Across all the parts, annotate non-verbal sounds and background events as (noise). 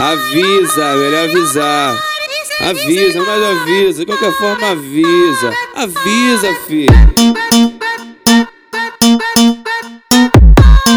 Avisa, melhor avisar. Avisa, mas avisa. De qualquer forma, avisa. Avisa, filho.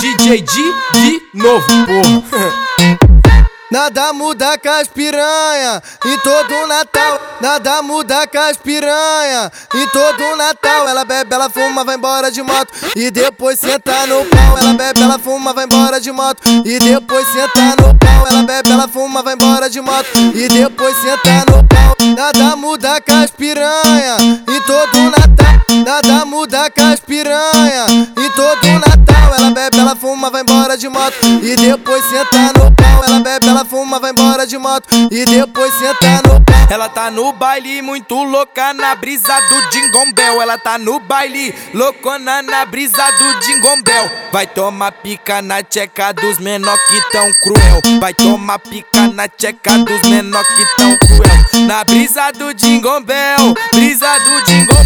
DJ D de novo, porra. (laughs) Nada muda com as piranha em todo Natal. Nada muda com as piranha em todo Natal. Ela bebe, ela fuma, vai embora de moto e depois senta no pau. Ela bebe, ela fuma, vai embora de moto e depois senta no pau. Ela bebe, ela fuma, vai embora de moto e depois senta no pau. Nada muda com as piranha em todo Natal. Nada muda com as piranha em todo Natal. Ela bebe, ela fuma, vai embora de moto e depois senta no pau. Ela bebe, ela fuma, vai embora de moto e depois senta no pau. Ela tá no baile muito louca na brisa do Jingombel. Ela tá no baile loucona na brisa do Jingombel. Vai tomar pica na tcheca dos menor que tão cruel. Vai tomar pica na tcheca dos menor que tão cruel. Na brisa do Jingombel, brisa do Jingombel.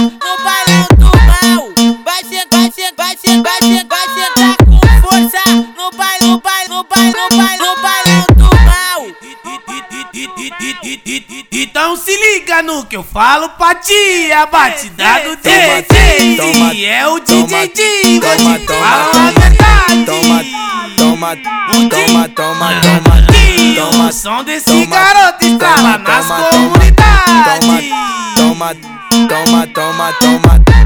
no bailão do mal. Vai sentar, vai sentar, vai sentar, vai sentar, vai sentar com força no bailão, no bailão, no bailão do mal. Então se liga no que eu falo pra ti, a batida do Toma, DJ toma, é o toma, DJ D, vou toma, te toma, falar a toma, verdade. Toma, toma, toma, toma, toma, E toma, o som desse toma, garoto toma, nas toma, comunidades. toma, toma, toma, toma, toma,